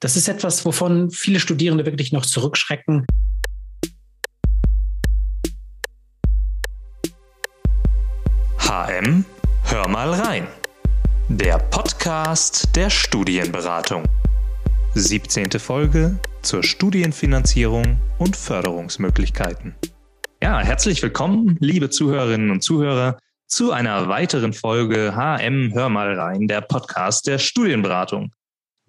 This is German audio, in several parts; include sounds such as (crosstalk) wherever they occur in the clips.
Das ist etwas, wovon viele Studierende wirklich noch zurückschrecken. HM, hör mal rein. Der Podcast der Studienberatung. 17. Folge zur Studienfinanzierung und Förderungsmöglichkeiten. Ja, herzlich willkommen, liebe Zuhörerinnen und Zuhörer, zu einer weiteren Folge HM Hör mal rein, der Podcast der Studienberatung.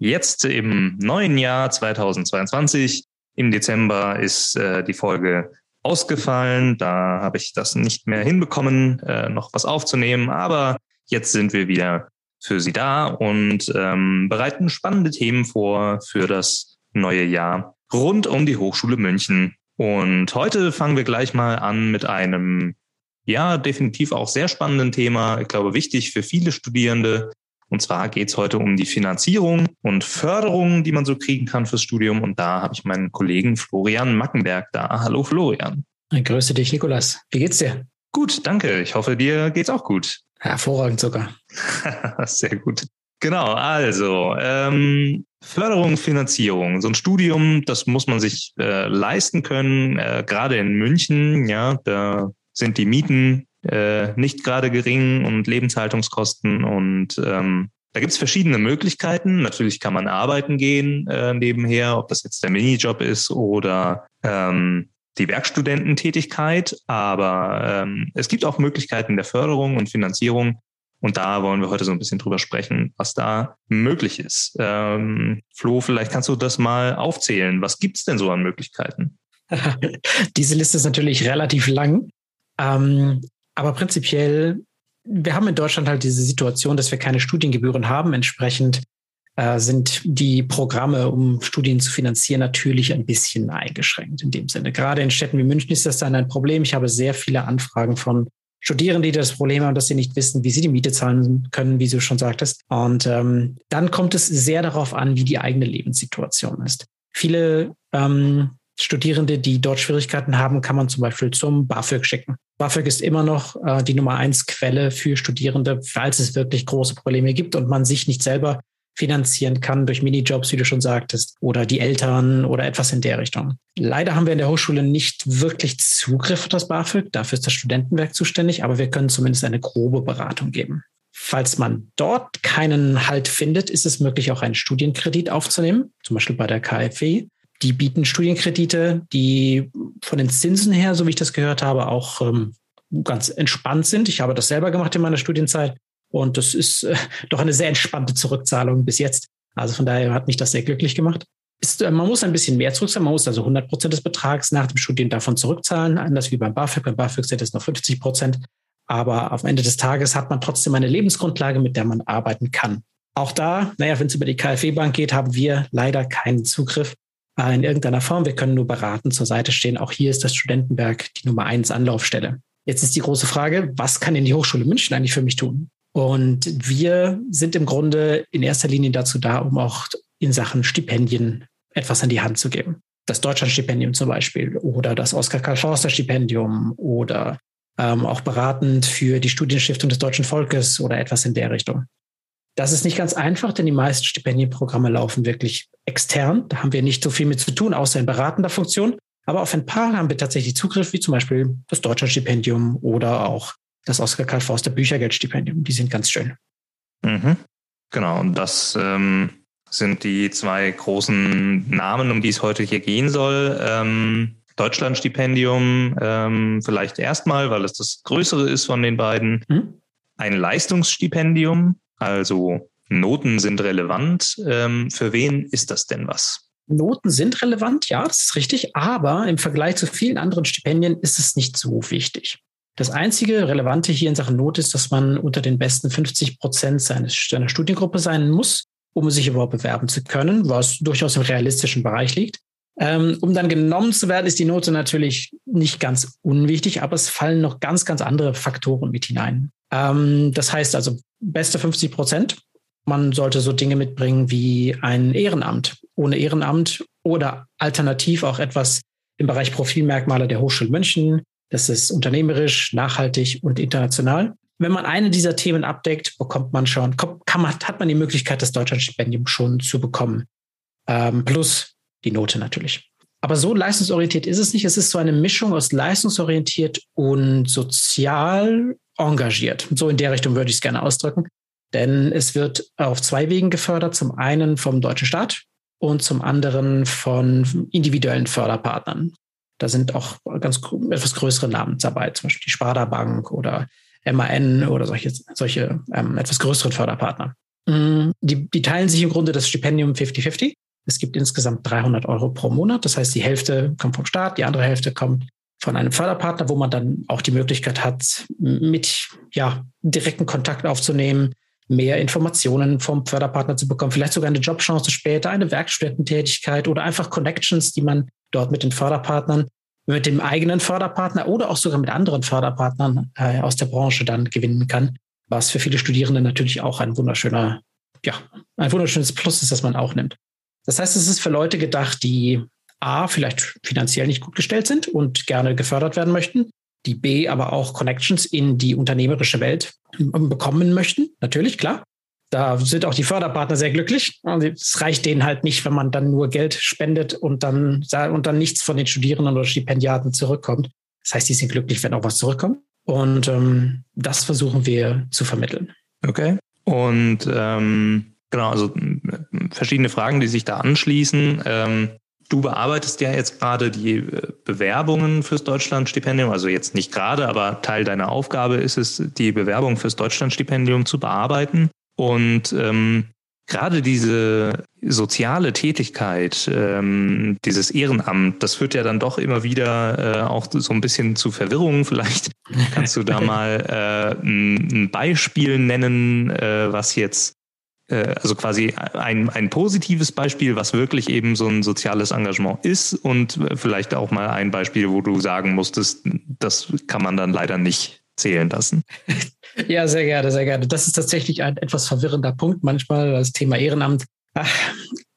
Jetzt im neuen Jahr 2022, im Dezember, ist äh, die Folge ausgefallen. Da habe ich das nicht mehr hinbekommen, äh, noch was aufzunehmen. Aber jetzt sind wir wieder für Sie da und ähm, bereiten spannende Themen vor für das neue Jahr rund um die Hochschule München. Und heute fangen wir gleich mal an mit einem, ja, definitiv auch sehr spannenden Thema. Ich glaube, wichtig für viele Studierende, und zwar geht es heute um die Finanzierung und Förderung, die man so kriegen kann fürs Studium. Und da habe ich meinen Kollegen Florian Mackenberg da. Hallo Florian. Ich grüße dich, Nikolas. Wie geht's dir? Gut, danke. Ich hoffe, dir geht's auch gut. Hervorragend sogar. (laughs) Sehr gut. Genau, also ähm, Förderung, Finanzierung. So ein Studium, das muss man sich äh, leisten können. Äh, gerade in München, ja, da sind die Mieten äh, nicht gerade gering und Lebenshaltungskosten und ähm, da gibt es verschiedene Möglichkeiten. Natürlich kann man arbeiten gehen äh, nebenher, ob das jetzt der Minijob ist oder ähm, die Werkstudententätigkeit. Aber ähm, es gibt auch Möglichkeiten der Förderung und Finanzierung. Und da wollen wir heute so ein bisschen drüber sprechen, was da möglich ist. Ähm, Flo, vielleicht kannst du das mal aufzählen. Was gibt's denn so an Möglichkeiten? (laughs) Diese Liste ist natürlich relativ lang. Ähm, aber prinzipiell, wir haben in Deutschland halt diese Situation, dass wir keine Studiengebühren haben. Entsprechend äh, sind die Programme, um Studien zu finanzieren, natürlich ein bisschen eingeschränkt in dem Sinne. Gerade in Städten wie München ist das dann ein Problem. Ich habe sehr viele Anfragen von Studierenden, die das Problem haben, dass sie nicht wissen, wie sie die Miete zahlen können, wie du schon sagtest. Und ähm, dann kommt es sehr darauf an, wie die eigene Lebenssituation ist. Viele ähm, Studierende, die dort Schwierigkeiten haben, kann man zum Beispiel zum BAföG schicken. BAföG ist immer noch äh, die Nummer eins Quelle für Studierende, falls es wirklich große Probleme gibt und man sich nicht selber finanzieren kann durch Minijobs, wie du schon sagtest, oder die Eltern oder etwas in der Richtung. Leider haben wir in der Hochschule nicht wirklich Zugriff auf das BAföG. Dafür ist das Studentenwerk zuständig, aber wir können zumindest eine grobe Beratung geben. Falls man dort keinen Halt findet, ist es möglich, auch einen Studienkredit aufzunehmen, zum Beispiel bei der KfW. Die bieten Studienkredite, die von den Zinsen her, so wie ich das gehört habe, auch ähm, ganz entspannt sind. Ich habe das selber gemacht in meiner Studienzeit und das ist äh, (laughs) doch eine sehr entspannte Zurückzahlung bis jetzt. Also von daher hat mich das sehr glücklich gemacht. Ist, äh, man muss ein bisschen mehr zurückzahlen. Man muss also 100 Prozent des Betrags nach dem Studium davon zurückzahlen. Anders wie beim BAföG. Beim BAföG sind es noch 50 Prozent. Aber am Ende des Tages hat man trotzdem eine Lebensgrundlage, mit der man arbeiten kann. Auch da, naja, wenn es über die KfW-Bank geht, haben wir leider keinen Zugriff in irgendeiner Form. Wir können nur beraten zur Seite stehen. Auch hier ist das Studentenwerk die Nummer eins Anlaufstelle. Jetzt ist die große Frage, was kann denn die Hochschule München eigentlich für mich tun? Und wir sind im Grunde in erster Linie dazu da, um auch in Sachen Stipendien etwas an die Hand zu geben. Das Deutschlandstipendium zum Beispiel oder das Oskar Karl Forster Stipendium oder ähm, auch beratend für die Studienstiftung des deutschen Volkes oder etwas in der Richtung. Das ist nicht ganz einfach, denn die meisten Stipendienprogramme laufen wirklich extern. Da haben wir nicht so viel mit zu tun, außer in beratender Funktion. Aber auf ein paar haben wir tatsächlich Zugriff, wie zum Beispiel das Deutschlandstipendium oder auch das Oskar Karl Forster Büchergeldstipendium. Die sind ganz schön. Mhm. Genau, und das ähm, sind die zwei großen Namen, um die es heute hier gehen soll. Ähm, Deutschlandstipendium ähm, vielleicht erstmal, weil es das größere ist von den beiden. Mhm. Ein Leistungsstipendium, also Noten sind relevant. Ähm, für wen ist das denn was? Noten sind relevant, ja, das ist richtig, aber im Vergleich zu vielen anderen Stipendien ist es nicht so wichtig. Das einzige Relevante hier in Sachen Not ist, dass man unter den besten 50 Prozent seiner Studiengruppe sein muss, um sich überhaupt bewerben zu können, was durchaus im realistischen Bereich liegt. Ähm, um dann genommen zu werden, ist die Note natürlich nicht ganz unwichtig, aber es fallen noch ganz, ganz andere Faktoren mit hinein. Ähm, das heißt also, beste 50 Prozent. Man sollte so Dinge mitbringen wie ein Ehrenamt. Ohne Ehrenamt oder alternativ auch etwas im Bereich Profilmerkmale der Hochschule München, das ist unternehmerisch, nachhaltig und international. Wenn man eine dieser Themen abdeckt, bekommt man schon, kann man, hat man die Möglichkeit, das Deutschlandstipendium schon zu bekommen. ähm, plus die Note natürlich. Aber so leistungsorientiert ist es nicht. Es ist so eine Mischung aus leistungsorientiert und sozial engagiert. So in der Richtung würde ich es gerne ausdrücken. Denn es wird auf zwei Wegen gefördert. Zum einen vom deutschen Staat und zum anderen von individuellen Förderpartnern. Da sind auch ganz etwas größere Namen dabei, zum Beispiel die Sparda Bank oder MAN oder solche, solche ähm, etwas größeren Förderpartner. Mm, die, die teilen sich im Grunde das Stipendium 50-50. Es gibt insgesamt 300 Euro pro Monat. Das heißt, die Hälfte kommt vom Staat, die andere Hälfte kommt von einem Förderpartner, wo man dann auch die Möglichkeit hat, mit ja, direkten Kontakt aufzunehmen, mehr Informationen vom Förderpartner zu bekommen, vielleicht sogar eine Jobchance später, eine Werkstudententätigkeit oder einfach Connections, die man dort mit den Förderpartnern, mit dem eigenen Förderpartner oder auch sogar mit anderen Förderpartnern äh, aus der Branche dann gewinnen kann, was für viele Studierende natürlich auch ein wunderschöner, ja, ein wunderschönes Plus ist, das man auch nimmt. Das heißt, es ist für Leute gedacht, die A, vielleicht finanziell nicht gut gestellt sind und gerne gefördert werden möchten, die B, aber auch Connections in die unternehmerische Welt bekommen möchten. Natürlich, klar. Da sind auch die Förderpartner sehr glücklich. Und es reicht denen halt nicht, wenn man dann nur Geld spendet und dann, und dann nichts von den Studierenden oder Stipendiaten zurückkommt. Das heißt, die sind glücklich, wenn auch was zurückkommt. Und ähm, das versuchen wir zu vermitteln. Okay. Und ähm, genau, also verschiedene Fragen, die sich da anschließen. Ähm, Du bearbeitest ja jetzt gerade die äh, Bewerbungen fürs Deutschlandstipendium, also jetzt nicht gerade, aber Teil deiner Aufgabe ist es, die Bewerbung fürs Deutschlandstipendium zu bearbeiten. Und ähm, gerade diese soziale Tätigkeit, ähm, dieses Ehrenamt, das führt ja dann doch immer wieder äh, auch so ein bisschen zu Verwirrungen. (laughs) Vielleicht kannst du da (laughs) mal äh, ein Beispiel nennen, äh, was jetzt also quasi ein, ein positives Beispiel, was wirklich eben so ein soziales Engagement ist und vielleicht auch mal ein Beispiel, wo du sagen musstest, das kann man dann leider nicht zählen lassen. (laughs) Ja, sehr gerne, sehr gerne. Das ist tatsächlich ein etwas verwirrender Punkt manchmal, das Thema Ehrenamt. Ach,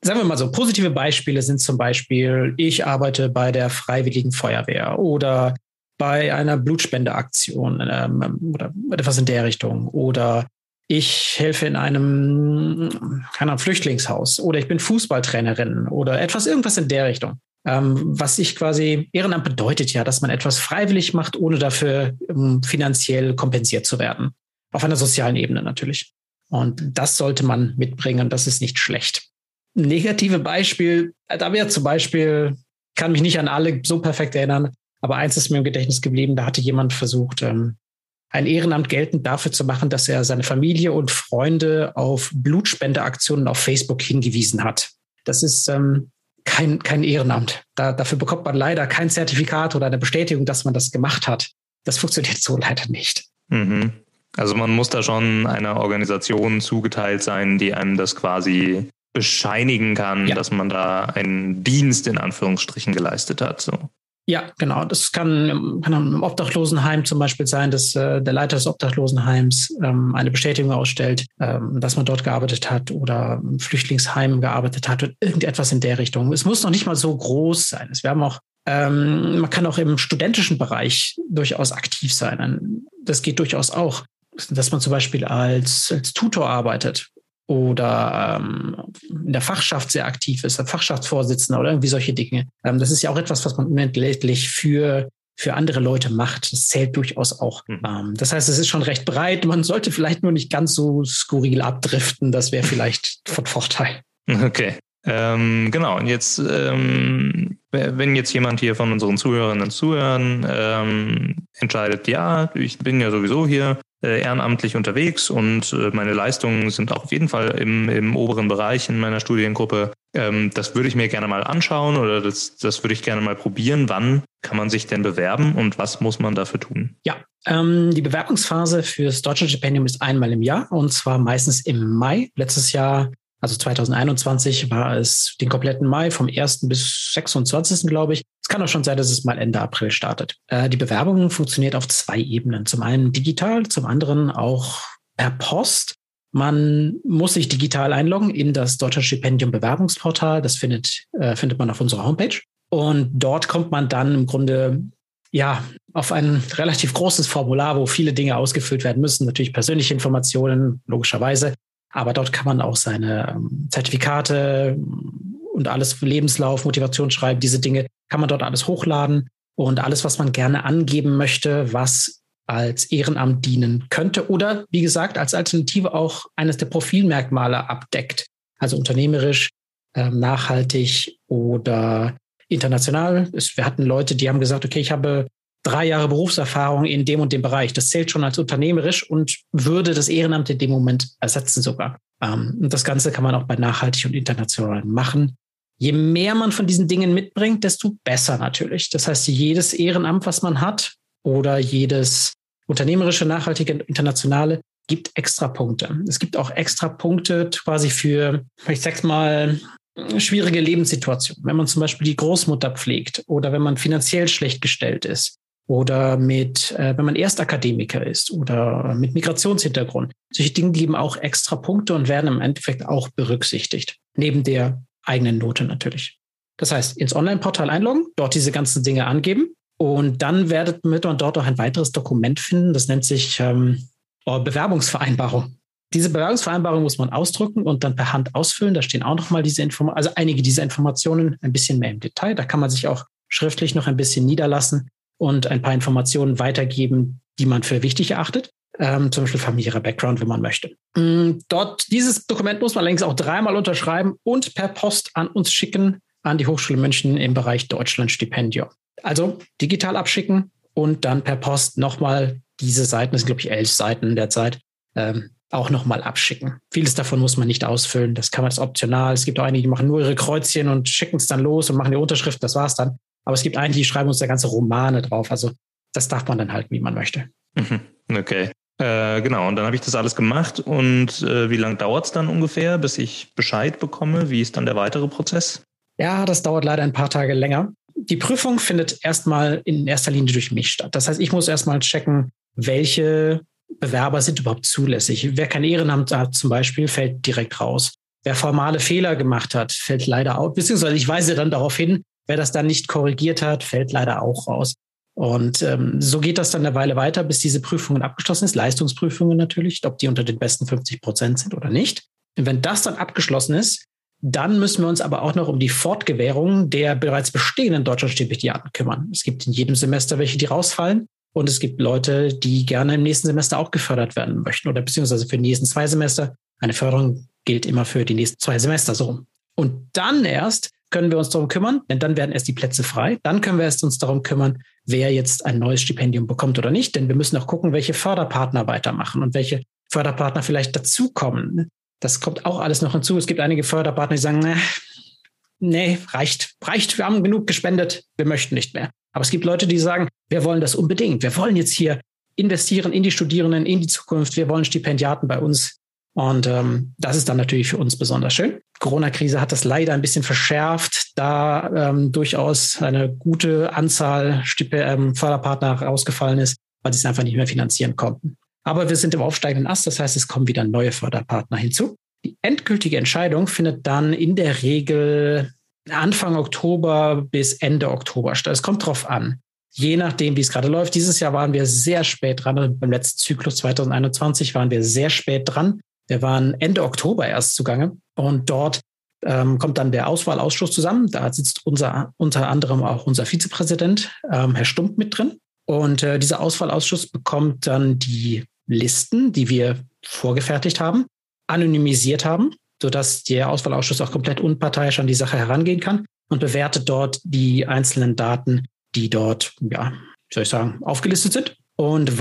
sagen wir mal so, positive Beispiele sind zum Beispiel, ich arbeite bei der Freiwilligen Feuerwehr oder bei einer Blutspendeaktion ähm, oder etwas in der Richtung oder ich helfe in einem keine Ahnung, Flüchtlingshaus oder ich bin Fußballtrainerin oder etwas, irgendwas in der Richtung. Ähm, was ich quasi, Ehrenamt bedeutet ja, dass man etwas freiwillig macht, ohne dafür um, finanziell kompensiert zu werden. Auf einer sozialen Ebene natürlich. Und das sollte man mitbringen. Das ist nicht schlecht. Negative Beispiel, da wäre zum Beispiel, kann mich nicht an alle so perfekt erinnern, aber eins ist mir im Gedächtnis geblieben, da hatte jemand versucht, ähm, ein Ehrenamt geltend dafür zu machen, dass er seine Familie und Freunde auf Blutspendeaktionen auf Facebook hingewiesen hat. Das ist ähm, kein, kein Ehrenamt. Da, dafür bekommt man leider kein Zertifikat oder eine Bestätigung, dass man das gemacht hat. Das funktioniert so leider nicht. Mhm. Also man muss da schon einer Organisation zugeteilt sein, die einem das quasi bescheinigen kann, ja. dass man da einen Dienst in Anführungsstrichen geleistet hat. So. Ja, genau. Das kann, kann im Obdachlosenheim zum Beispiel sein, dass äh, der Leiter des Obdachlosenheims ähm, eine Bestätigung ausstellt, ähm, dass man dort gearbeitet hat oder im Flüchtlingsheim gearbeitet hat und irgendetwas in der Richtung. Es muss noch nicht mal so groß sein. Wir haben auch, ähm, man kann auch im studentischen Bereich durchaus aktiv sein. Das geht durchaus auch, dass man zum Beispiel als, als Tutor arbeitet oder ähm, in der Fachschaft sehr aktiv ist, der Fachschaftsvorsitzender oder irgendwie solche Dinge. Ähm, das ist ja auch etwas, was man unentgeltlich für für andere Leute macht. Das zählt durchaus auch. Mhm. Ähm, das heißt, es ist schon recht breit. Man sollte vielleicht nur nicht ganz so skurril abdriften. Das wäre (laughs) vielleicht von Vorteil. Okay. Ähm, genau, und jetzt, ähm, wenn jetzt jemand hier von unseren Zuhörerinnen und Zuhörern ähm, entscheidet, ja, ich bin ja sowieso hier äh, ehrenamtlich unterwegs und äh, meine Leistungen sind auch auf jeden Fall im, im oberen Bereich in meiner Studiengruppe. Ähm, das würde ich mir gerne mal anschauen oder das, das würde ich gerne mal probieren. Wann kann man sich denn bewerben und was muss man dafür tun? Ja, ähm, die Bewerbungsphase fürs Deutsche Stipendium ist einmal im Jahr und zwar meistens im Mai. Letztes Jahr also 2021 war es den kompletten Mai vom 1. bis 26. glaube ich. Es kann auch schon sein, dass es mal Ende April startet. Äh, die Bewerbung funktioniert auf zwei Ebenen. Zum einen digital, zum anderen auch per Post. Man muss sich digital einloggen in das Deutsche Stipendium Bewerbungsportal. Das findet, äh, findet man auf unserer Homepage. Und dort kommt man dann im Grunde ja, auf ein relativ großes Formular, wo viele Dinge ausgefüllt werden müssen. Natürlich persönliche Informationen, logischerweise. Aber dort kann man auch seine ähm, Zertifikate und alles Lebenslauf, Motivationsschreiben, diese Dinge kann man dort alles hochladen und alles, was man gerne angeben möchte, was als Ehrenamt dienen könnte oder wie gesagt als Alternative auch eines der Profilmerkmale abdeckt. Also unternehmerisch, äh, nachhaltig oder international. Wir hatten Leute, die haben gesagt, okay, ich habe drei Jahre Berufserfahrung in dem und dem Bereich. Das zählt schon als unternehmerisch und würde das Ehrenamt in dem Moment ersetzen sogar. Ähm, und das Ganze kann man auch bei nachhaltig und international machen. Je mehr man von diesen Dingen mitbringt, desto besser natürlich. Das heißt, jedes Ehrenamt, was man hat oder jedes unternehmerische, nachhaltige, internationale, gibt extra Punkte. Es gibt auch extra Punkte quasi für, ich sag's mal, schwierige Lebenssituationen. Wenn man zum Beispiel die Großmutter pflegt oder wenn man finanziell schlecht gestellt ist oder mit, äh, wenn man Erstakademiker ist oder mit Migrationshintergrund. Solche Dinge geben auch extra Punkte und werden im Endeffekt auch berücksichtigt. Neben der eigenen Note natürlich. Das heißt, ins Online-Portal einloggen, dort diese ganzen Dinge angeben und dann werdet wird man dort auch ein weiteres Dokument finden. Das nennt sich ähm, oh, Bewerbungsvereinbarung. Diese Bewerbungsvereinbarung muss man ausdrucken und dann per Hand ausfüllen. Da stehen auch nochmal diese Informationen, also einige dieser Informationen ein bisschen mehr im Detail. Da kann man sich auch schriftlich noch ein bisschen niederlassen und ein paar Informationen weitergeben, die man für wichtig erachtet. Ähm, zum Beispiel familiärer Background, wenn man möchte. Mm, dort, dieses Dokument muss man allerdings auch dreimal unterschreiben und per Post an uns schicken, an die Hochschule München im Bereich Deutschlandstipendium. Also digital abschicken und dann per Post nochmal diese Seiten, das sind glaube ich elf Seiten derzeit, ähm, auch nochmal abschicken. Vieles davon muss man nicht ausfüllen. Das kann man als optional. Es gibt auch einige, die machen nur ihre Kreuzchen und schicken es dann los und machen die Unterschrift. Das war's dann. Aber es gibt einige, die schreiben uns da ganze Romane drauf. Also das darf man dann halt, wie man möchte. Mhm. Okay. Äh, genau, und dann habe ich das alles gemacht. Und äh, wie lange dauert es dann ungefähr, bis ich Bescheid bekomme? Wie ist dann der weitere Prozess? Ja, das dauert leider ein paar Tage länger. Die Prüfung findet erstmal in erster Linie durch mich statt. Das heißt, ich muss erstmal checken, welche Bewerber sind überhaupt zulässig. Wer kein Ehrenamt hat zum Beispiel, fällt direkt raus. Wer formale Fehler gemacht hat, fällt leider aus. Beziehungsweise ich weise dann darauf hin, wer das dann nicht korrigiert hat, fällt leider auch raus. Und ähm, so geht das dann eine Weile weiter, bis diese Prüfungen abgeschlossen ist. Leistungsprüfungen natürlich, ob die unter den besten 50 Prozent sind oder nicht. Und wenn das dann abgeschlossen ist, dann müssen wir uns aber auch noch um die Fortgewährung der bereits bestehenden Deutschlandstipendiaten kümmern. Es gibt in jedem Semester welche, die rausfallen. Und es gibt Leute, die gerne im nächsten Semester auch gefördert werden möchten oder beziehungsweise für die nächsten zwei Semester. Eine Förderung gilt immer für die nächsten zwei Semester so. Und dann erst können wir uns darum kümmern, denn dann werden erst die Plätze frei. Dann können wir erst uns darum kümmern, wer jetzt ein neues Stipendium bekommt oder nicht. Denn wir müssen auch gucken, welche Förderpartner weitermachen und welche Förderpartner vielleicht dazukommen. Das kommt auch alles noch hinzu. Es gibt einige Förderpartner, die sagen, nee, reicht, reicht, wir haben genug gespendet, wir möchten nicht mehr. Aber es gibt Leute, die sagen, wir wollen das unbedingt. Wir wollen jetzt hier investieren in die Studierenden, in die Zukunft. Wir wollen Stipendiaten bei uns. Und ähm, das ist dann natürlich für uns besonders schön. Corona-Krise hat das leider ein bisschen verschärft, da ähm, durchaus eine gute Anzahl Stip ähm, Förderpartner rausgefallen ist, weil sie es einfach nicht mehr finanzieren konnten. Aber wir sind im aufsteigenden Ast, das heißt, es kommen wieder neue Förderpartner hinzu. Die endgültige Entscheidung findet dann in der Regel Anfang Oktober bis Ende Oktober statt. Es kommt drauf an. Je nachdem, wie es gerade läuft. Dieses Jahr waren wir sehr spät dran. Beim letzten Zyklus 2021 waren wir sehr spät dran. Wir waren Ende Oktober erst zugange. Und dort ähm, kommt dann der Auswahlausschuss zusammen. Da sitzt unser, unter anderem auch unser Vizepräsident, ähm, Herr Stump, mit drin. Und äh, dieser Auswahlausschuss bekommt dann die Listen, die wir vorgefertigt haben, anonymisiert haben sodass der Auswahlausschuss auch komplett unparteiisch an die Sache herangehen kann und bewertet dort die einzelnen Daten, die dort, ja, soll ich sagen, aufgelistet sind und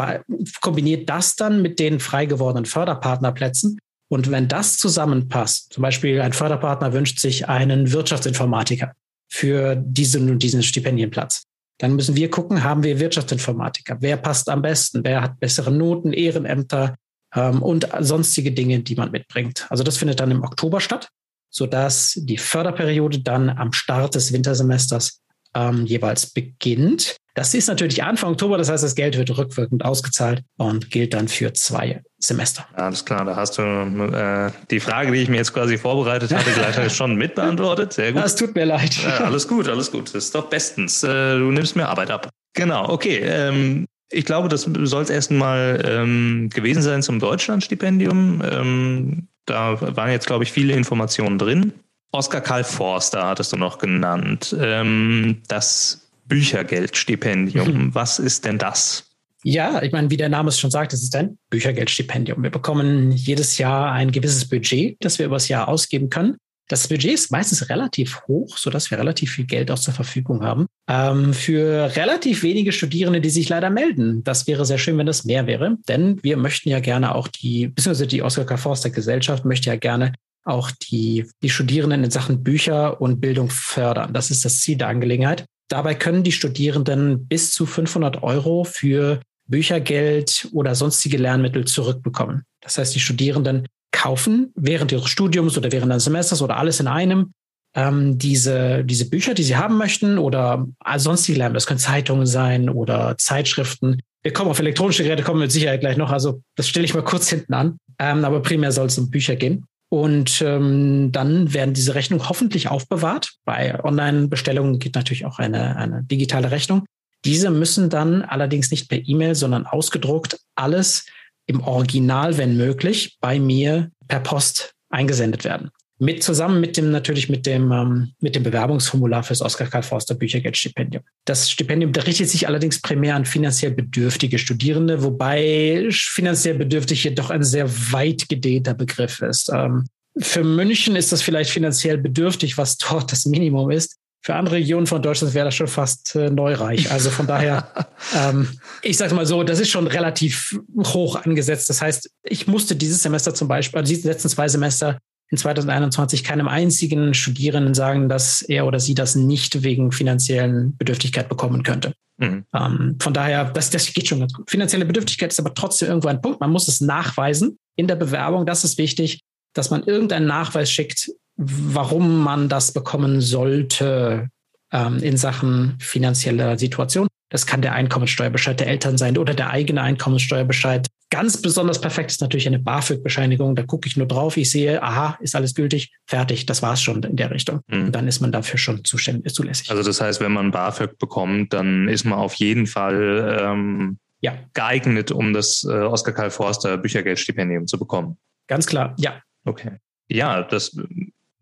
kombiniert das dann mit den frei gewordenen Förderpartnerplätzen. Und wenn das zusammenpasst, zum Beispiel ein Förderpartner wünscht sich einen Wirtschaftsinformatiker für diesen und diesen Stipendienplatz, dann müssen wir gucken, haben wir Wirtschaftsinformatiker? Wer passt am besten? Wer hat bessere Noten, Ehrenämter? ähm, und sonstige Dinge, die man mitbringt. Also das findet dann im Oktober statt, sodass die Förderperiode dann am Start des Wintersemesters ähm, jeweils beginnt. Das ist natürlich Anfang Oktober, das heißt, das Geld wird rückwirkend ausgezahlt und gilt dann für zwei Semester. Alles klar, da hast du äh, die Frage, die ich mir jetzt quasi vorbereitet hatte, (laughs) gleich schon mitbeantwortet. Sehr gut. Das tut mir leid. Ja, alles gut, alles gut. Das ist doch bestens. Äh, du nimmst mir Arbeit ab. Genau, okay. Ähm, ich glaube, das soll es erstmal ähm, gewesen sein zum Deutschlandstipendium. Ähm, da waren jetzt, glaube ich, viele Informationen drin. Oskar Karl Forster hattest du noch genannt. Ähm, das Büchergeldstipendium. Mhm. Was ist denn das? Ja, ich meine, wie der Name es schon sagt, es ist ein Büchergeldstipendium. Wir bekommen jedes Jahr ein gewisses Budget, das wir übers Jahr ausgeben können. Das Budget ist meistens relativ hoch, sodass wir relativ viel Geld auch zur Verfügung haben. Ähm, für relativ wenige Studierende, die sich leider melden. Das wäre sehr schön, wenn das mehr wäre, denn wir möchten ja gerne auch die, beziehungsweise die Oskar K. Forster Gesellschaft möchte ja gerne auch die, die Studierenden in Sachen Bücher und Bildung fördern. Das ist das Ziel der Angelegenheit. Dabei können die Studierenden bis zu 500 Euro für Büchergeld oder sonstige Lernmittel zurückbekommen. Das heißt, die Studierenden kaufen während ihres Studiums oder während eines Semesters oder alles in einem ähm, diese, diese Bücher, die sie haben möchten oder sonstige Lernmittel. Das können Zeitungen sein oder Zeitschriften. Wir kommen auf elektronische Geräte, kommen wir mit Sicherheit gleich noch. Also das stelle ich mal kurz hinten an. Ähm, aber primär soll es um Bücher gehen. Und ähm, dann werden diese Rechnungen hoffentlich aufbewahrt. Bei Online-Bestellungen geht natürlich auch eine, eine digitale Rechnung. Diese müssen dann allerdings nicht per E-Mail, sondern ausgedruckt alles im Original, wenn möglich, bei mir per Post eingesendet werden. Mit zusammen mit dem natürlich mit dem ähm, mit dem Bewerbungsformular fürs Oskar Karl Forster Büchergeldstipendium. Das Stipendium richtet sich allerdings primär an finanziell bedürftige Studierende, wobei finanziell bedürftig jedoch ein sehr weit gedehnter Begriff ist. Ähm, für München ist das vielleicht finanziell bedürftig, was dort das Minimum ist für andere Regionen von Deutschland wäre das schon fast äh, neureich. Also von daher, (laughs) ähm, ich sage mal so, das ist schon relativ hoch angesetzt. Das heißt, ich musste dieses Semester zum Beispiel, also die letzten zwei Semester in 2021 keinem einzigen Studierenden sagen, dass er oder sie das nicht wegen finanziellen Bedürftigkeit bekommen könnte. Mhm. Ähm, von daher, das, das geht schon ganz gut. Finanzielle Bedürftigkeit ist aber trotzdem irgendwo ein Punkt. Man muss es nachweisen in der Bewerbung. Das ist wichtig, dass man irgendeinen Nachweis schickt, warum man das bekommen sollte ähm, in Sachen finanzieller Situation. Das kann der Einkommensteuerbescheid der Eltern sein oder der eigene Einkommensteuerbescheid. Ganz besonders perfekt ist natürlich eine BAföG-Bescheinigung. Da gucke ich nur drauf, ich sehe, aha, ist alles gültig, fertig, das war es schon in der Richtung. Mhm. Und dann ist man dafür schon zuständig, zulässig. Also das heißt, wenn man BAföG bekommt, dann ist man auf jeden Fall ähm, ja. geeignet, um das äh, Oskar Karl Forster Büchergeldstipendium zu bekommen. Ganz klar, ja. Okay. Ja, das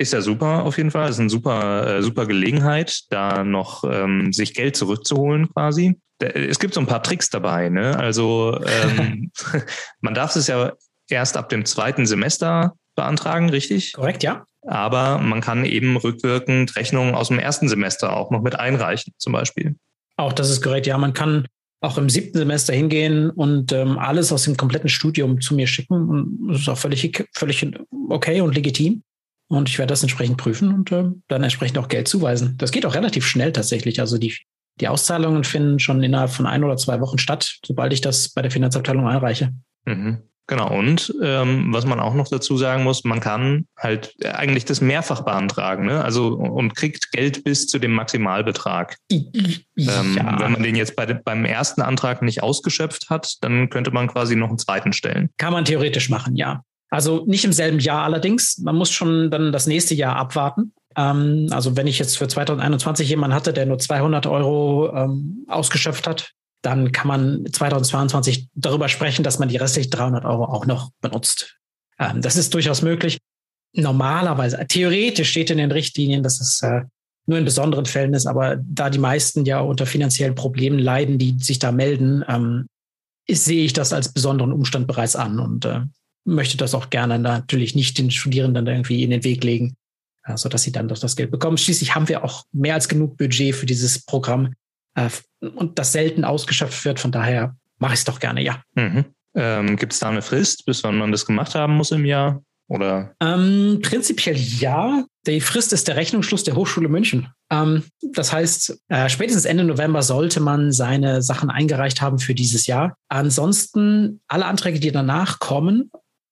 ist ja super auf jeden Fall. Das ist eine super, äh, super Gelegenheit, da noch ähm, sich Geld zurückzuholen quasi. Es gibt so ein paar Tricks dabei. Ne? Also ähm, (laughs) (laughs) man darf es ja erst ab dem zweiten Semester beantragen, richtig? Korrekt, ja. Aber man kann eben rückwirkend Rechnungen aus dem ersten Semester auch noch mit einreichen, zum Beispiel. Auch das ist korrekt, ja. Man kann auch im siebten Semester hingehen und ähm, alles aus dem kompletten Studium zu mir schicken. Und das ist auch völlig, völlig okay und legitim. Und ich werde das entsprechend prüfen und äh, dann entsprechend auch Geld zuweisen. Das geht auch relativ schnell tatsächlich. Also die, die Auszahlungen finden schon innerhalb von ein oder zwei Wochen statt, sobald ich das bei der Finanzabteilung einreiche. Mhm. Genau, und ähm, was man auch noch dazu sagen muss, man kann halt eigentlich das mehrfach beantragen, ne? Also und kriegt Geld bis zu dem Maximalbetrag. Ja. Ähm, wenn man den jetzt bei, beim ersten Antrag nicht ausgeschöpft hat, dann könnte man quasi noch einen zweiten stellen. Kann man theoretisch machen, ja. Also nicht im selben Jahr allerdings. Man muss schon dann das nächste Jahr abwarten. Ähm, also wenn ich jetzt für 2021 jemanden hatte, der nur 200 Euro ähm, ausgeschöpft hat, dann kann man 2022 darüber sprechen, dass man die restlichen 300 Euro auch noch benutzt. Ähm, das ist durchaus möglich. Normalerweise, theoretisch steht in den Richtlinien, dass es äh, nur in besonderen Fällen ist, aber da die meisten ja unter finanziellen Problemen leiden, die sich da melden, ähm, sehe ich das als besonderen Umstand bereits an und äh, möchte das auch gerne natürlich nicht den Studierenden irgendwie in den Weg legen, äh, so dass sie dann doch das Geld bekommen. Schließlich haben wir auch mehr als genug Budget für dieses Programm äh, und das selten ausgeschöpft wird. Von daher mache ich es doch gerne, ja. Mhm. Ähm, Gibt es da eine Frist, bis wann man das gemacht haben muss im Jahr? Oder? Ähm, prinzipiell ja. Die Frist ist der Rechnungsschluss der Hochschule München. Ähm, das heißt, äh, spätestens Ende November sollte man seine Sachen eingereicht haben für dieses Jahr. Ansonsten alle Anträge, die danach kommen,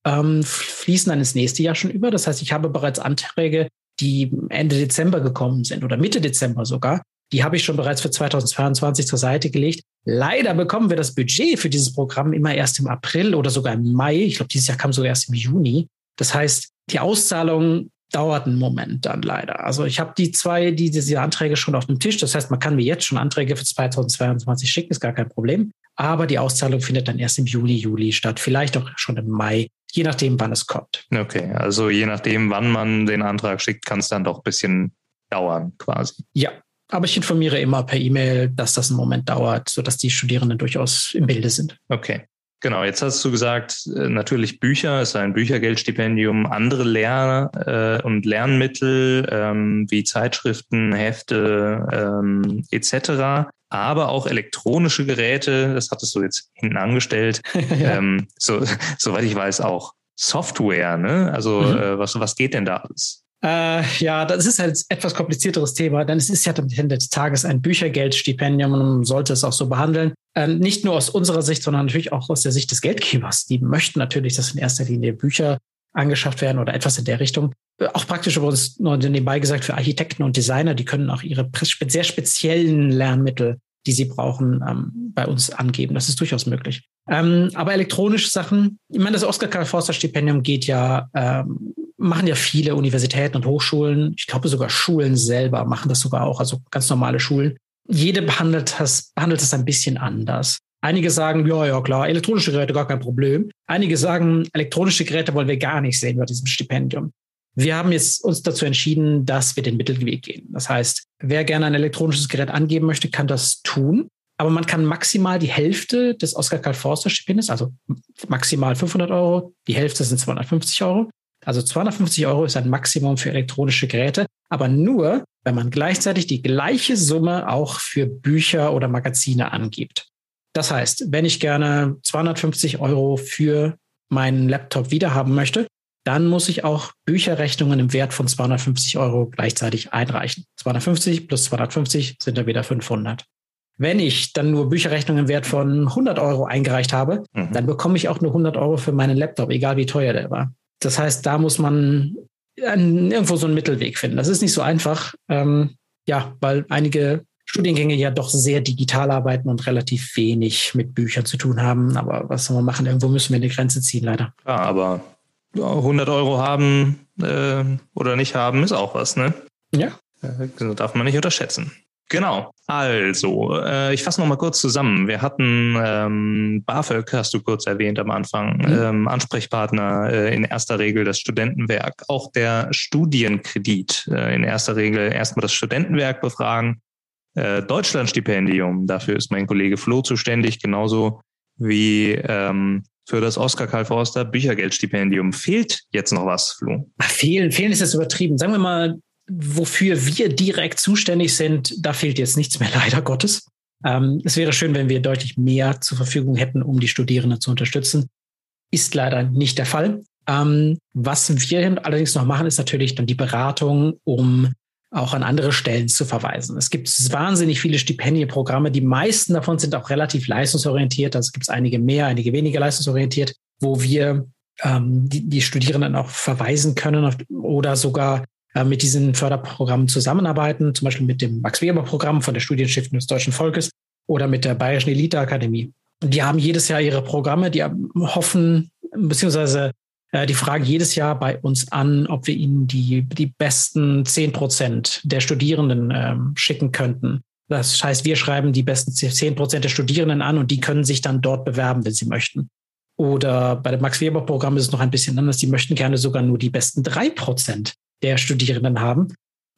ähm, fließen dann ins nächste Jahr schon über. Das heißt, ich habe bereits Anträge, die Ende Dezember gekommen sind oder Mitte Dezember sogar. Die habe ich schon bereits für 2022 zur Seite gelegt. Leider bekommen wir das Budget für dieses Programm immer erst im April oder sogar im Mai. Ich glaube, dieses Jahr kam sogar erst im Juni. Das heißt, die Auszahlung dauert einen Moment dann leider. Also ich habe die zwei, die, diese Anträge schon auf dem Tisch. Das heißt, man kann mir jetzt schon Anträge für 2022 schicken, ist gar kein Problem. Aber die Auszahlung findet dann erst im Juni, Juli statt, vielleicht auch schon im Mai. Je nachdem, wann es kommt. Okay, also je nachdem, wann man den Antrag schickt, kann es dann doch ein bisschen dauern quasi. Ja, aber ich informiere immer per E-Mail, dass das einen Moment dauert, sodass die Studierenden durchaus im Bilde sind. Okay. Genau, jetzt hast du gesagt, äh, natürlich Bücher, es ist ein Büchergeldstipendium, andere Lehr- äh, und Lernmittel ähm, wie Zeitschriften, Hefte ähm, etc., aber auch elektronische Geräte, das hattest du jetzt hinten angestellt, (laughs) ja. ähm, so, (laughs) soweit ich weiß auch Software, ne? Also mhm. äh, was, was geht denn da alles? Äh, ja, das ist halt etwas komplizierteres Thema, denn es ist ja am Ende des Tages ein Büchergeldstipendium und man sollte es auch so behandeln. Ähm, nicht nur aus unserer Sicht, sondern natürlich auch aus der Sicht des Geldgebers. Die möchten natürlich, dass in erster Linie Bücher angeschafft werden oder etwas in der Richtung. Auch praktisch übrigens nur nebenbei gesagt für Architekten und Designer, die können auch ihre sehr speziellen Lernmittel, die sie brauchen, ähm, bei uns angeben. Das ist durchaus möglich. Ähm, aber elektronische Sachen, ich meine, das Oskar Karl Forster Stipendium geht ja ähm, machen ja viele Universitäten und Hochschulen, ich glaube sogar Schulen selber machen das sogar auch, also ganz normale Schulen. Jede behandelt das, behandelt das ein bisschen anders. Einige sagen, ja, ja, klar, elektronische Geräte gar kein Problem. Einige sagen, elektronische Geräte wollen wir gar nicht sehen bei diesem Stipendium. Wir haben jetzt uns dazu entschieden, dass wir den Mittelweg gehen. Das heißt, wer gerne ein elektronisches Gerät angeben möchte, kann das tun. Aber man kann maximal die Hälfte des Oskar Karl Forster Stipendiums, also maximal 500 Euro, die Hälfte sind 250 Euro, also 250 Euro ist ein Maximum für elektronische Geräte, aber nur, wenn man gleichzeitig die gleiche Summe auch für Bücher oder Magazine angibt. Das heißt, wenn ich gerne 250 Euro für meinen Laptop wiederhaben möchte, dann muss ich auch Bücherrechnungen im Wert von 250 Euro gleichzeitig einreichen. 250 plus 250 sind dann wieder 500. Wenn ich dann nur Bücherrechnungen im Wert von 100 Euro eingereicht habe, mhm. dann bekomme ich auch nur 100 Euro für meinen Laptop, egal wie teuer der war. Das heißt, da muss man irgendwo so einen Mittelweg finden. Das ist nicht so einfach, ähm, ja, weil einige Studiengänge ja doch sehr digital arbeiten und relativ wenig mit Büchern zu tun haben. Aber was soll man machen? Irgendwo müssen wir eine Grenze ziehen, leider. Ja, aber 100 Euro haben äh, oder nicht haben ist auch was, ne? Ja. Äh, darf man nicht unterschätzen. Genau. Also, äh, ich fasse noch mal kurz zusammen. Wir hatten ähm, BAföG, hast du kurz erwähnt am Anfang, mhm. ähm, Ansprechpartner äh, in erster Regel das Studentenwerk, auch der Studienkredit äh, in erster Regel erstmal das Studentenwerk befragen. Äh, Deutschlandstipendium, dafür ist mein Kollege Flo zuständig, genauso wie ähm, für das Oskar Karl Forster Büchergeldstipendium. Fehlt jetzt noch was, Flo? Fehlen, fehlen ist jetzt übertrieben. Sagen wir mal, wofür wir direkt zuständig sind, da fehlt jetzt nichts mehr, (laughs) leider Gottes. Ähm, es wäre schön, wenn wir deutlich mehr zur Verfügung hätten, um die Studierenden zu unterstützen. Ist leider nicht der Fall. Ähm, was wir allerdings noch machen, ist natürlich dann die Beratung, um auch an andere Stellen zu verweisen. Es gibt wahnsinnig viele Stipendienprogramme. Die meisten davon sind auch relativ leistungsorientiert. Also gibt es einige mehr, einige weniger leistungsorientiert, wo wir ähm, die, die Studierenden auch verweisen können oder sogar äh, mit diesen Förderprogrammen zusammenarbeiten, zum Beispiel mit dem Max-Weber-Programm von der Studienstiftung des Deutschen Volkes oder mit der Bayerischen Elite-Akademie. Die haben jedes Jahr ihre Programme, die hoffen, beziehungsweise äh, die fragen jedes Jahr bei uns an, ob wir ihnen die, die besten zehn Prozent der Studierenden ähm, schicken könnten. Das heißt, wir schreiben die besten zehn Prozent der Studierenden an und die können sich dann dort bewerben, wenn sie möchten. Oder bei dem Max-Weber-Programm ist es noch ein bisschen anders. Die möchten gerne sogar nur die besten drei Prozent der Studierenden haben.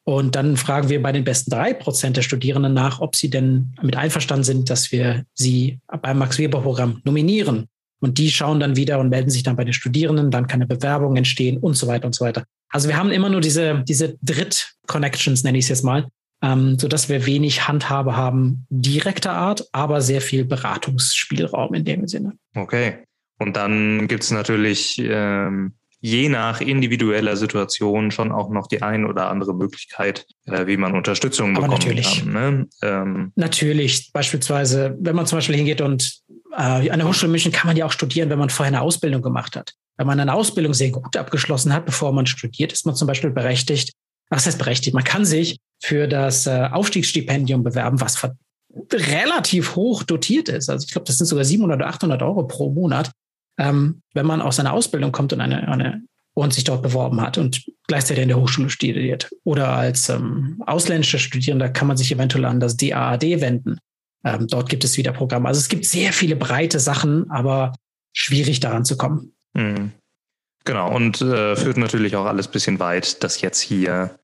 Und dann fragen wir bei den besten drei Prozent der Studierenden nach, ob sie denn mit einverstanden sind, dass wir sie beim Max-Weber-Programm nominieren. Und die schauen dann wieder und melden sich dann bei den Studierenden, dann kann eine Bewerbung entstehen und so weiter und so weiter. Also wir haben immer nur diese, diese Dritt-Connections, nenne ich es jetzt mal, ähm, sodass wir wenig Handhabe haben, direkter Art, aber sehr viel Beratungsspielraum in dem Sinne. Okay. Und dann gibt es natürlich ähm, je nach individueller Situation schon auch noch die ein oder andere Möglichkeit, äh, wie man Unterstützung Aber bekommen natürlich. kann. Ne? Ähm. Natürlich, beispielsweise, wenn man zum Beispiel hingeht und äh, an der Hochschule München kann man ja auch studieren, wenn man vorher eine Ausbildung gemacht hat. Wenn man eine Ausbildung sehr gut abgeschlossen hat, bevor man studiert, ist man zum Beispiel berechtigt, was heißt berechtigt? Man kann sich für das äh, Aufstiegsstipendium bewerben, was relativ hoch dotiert ist. Also ich glaube, das sind sogar 700 oder 800 Euro pro Monat ähm, wenn man aus seiner Ausbildung kommt und eine, eine und sich dort beworben hat und gleichzeitig in der Hochschule studiert. Oder als ähm, ausländischer Studierender kann man sich eventuell an das DAAD wenden. Ähm, dort gibt es wieder Programme. Also es gibt sehr viele breite Sachen, aber schwierig daran zu kommen. Mhm. Genau, und äh, führt natürlich auch alles bisschen weit, das jetzt hier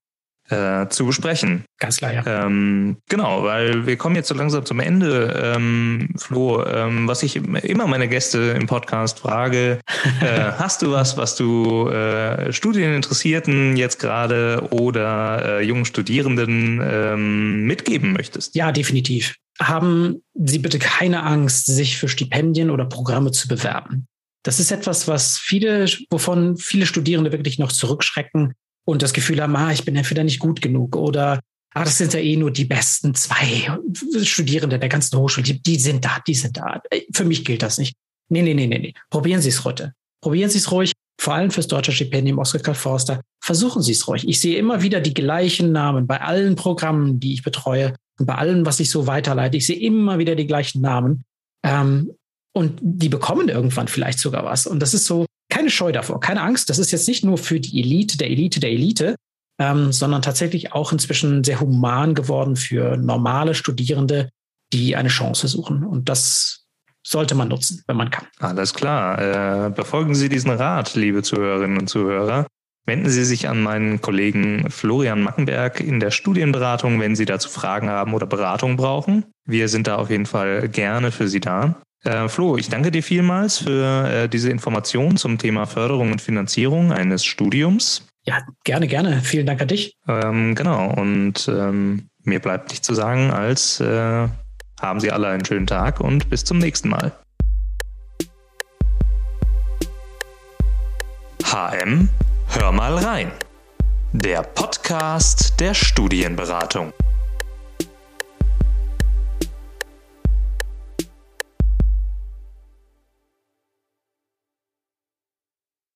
äh, zu besprechen. Ganz klar, ja. Ähm, genau, weil wir kommen jetzt so langsam zum Ende. Ähm, Flo, ähm, was ich immer meine Gäste im Podcast frage, äh, (laughs) hast du was, was du äh, Studieninteressierten jetzt gerade oder äh, jungen Studierenden ähm, mitgeben möchtest? Ja, definitiv. Haben Sie bitte keine Angst, sich für Stipendien oder Programme zu bewerben. Das ist etwas, was viele, wovon viele Studierende wirklich noch zurückschrecken, und das Gefühl haben, ah, ich bin entweder nicht gut genug oder ah, das sind ja eh nur die besten zwei Studierende der ganzen Hochschule, die, die sind da, die sind da. Für mich gilt das nicht. Nee, nee, nee, nee, nee. Probieren Sie es heute. Probieren Sie es ruhig, vor allem fürs deutsche Stipendium Oscar Karl Forster. Versuchen Sie es ruhig. Ich sehe immer wieder die gleichen Namen bei allen Programmen, die ich betreue bei allem, was ich so weiterleite. Ich sehe immer wieder die gleichen Namen. Ähm, und die bekommen irgendwann vielleicht sogar was. Und das ist so, keine Scheu davor, keine Angst. Das ist jetzt nicht nur für die Elite der Elite der Elite, ähm, sondern tatsächlich auch inzwischen sehr human geworden für normale Studierende, die eine Chance suchen. Und das sollte man nutzen, wenn man kann. Alles klar. Äh, befolgen Sie diesen Rat, liebe Zuhörerinnen und Zuhörer. Wenden Sie sich an meinen Kollegen Florian Mackenberg in der Studienberatung, wenn Sie dazu Fragen haben oder Beratung brauchen. Wir sind da auf jeden Fall gerne für Sie da. Äh, Flo, ich danke dir vielmals für äh, diese Information zum Thema Förderung und Finanzierung eines Studiums. Ja, gerne, gerne. Vielen Dank an dich. Ähm, genau. Und ähm, mir bleibt nicht zu sagen, als äh, haben Sie alle einen schönen Tag und bis zum nächsten Mal. HM, hör mal rein. Der Podcast der Studienberatung.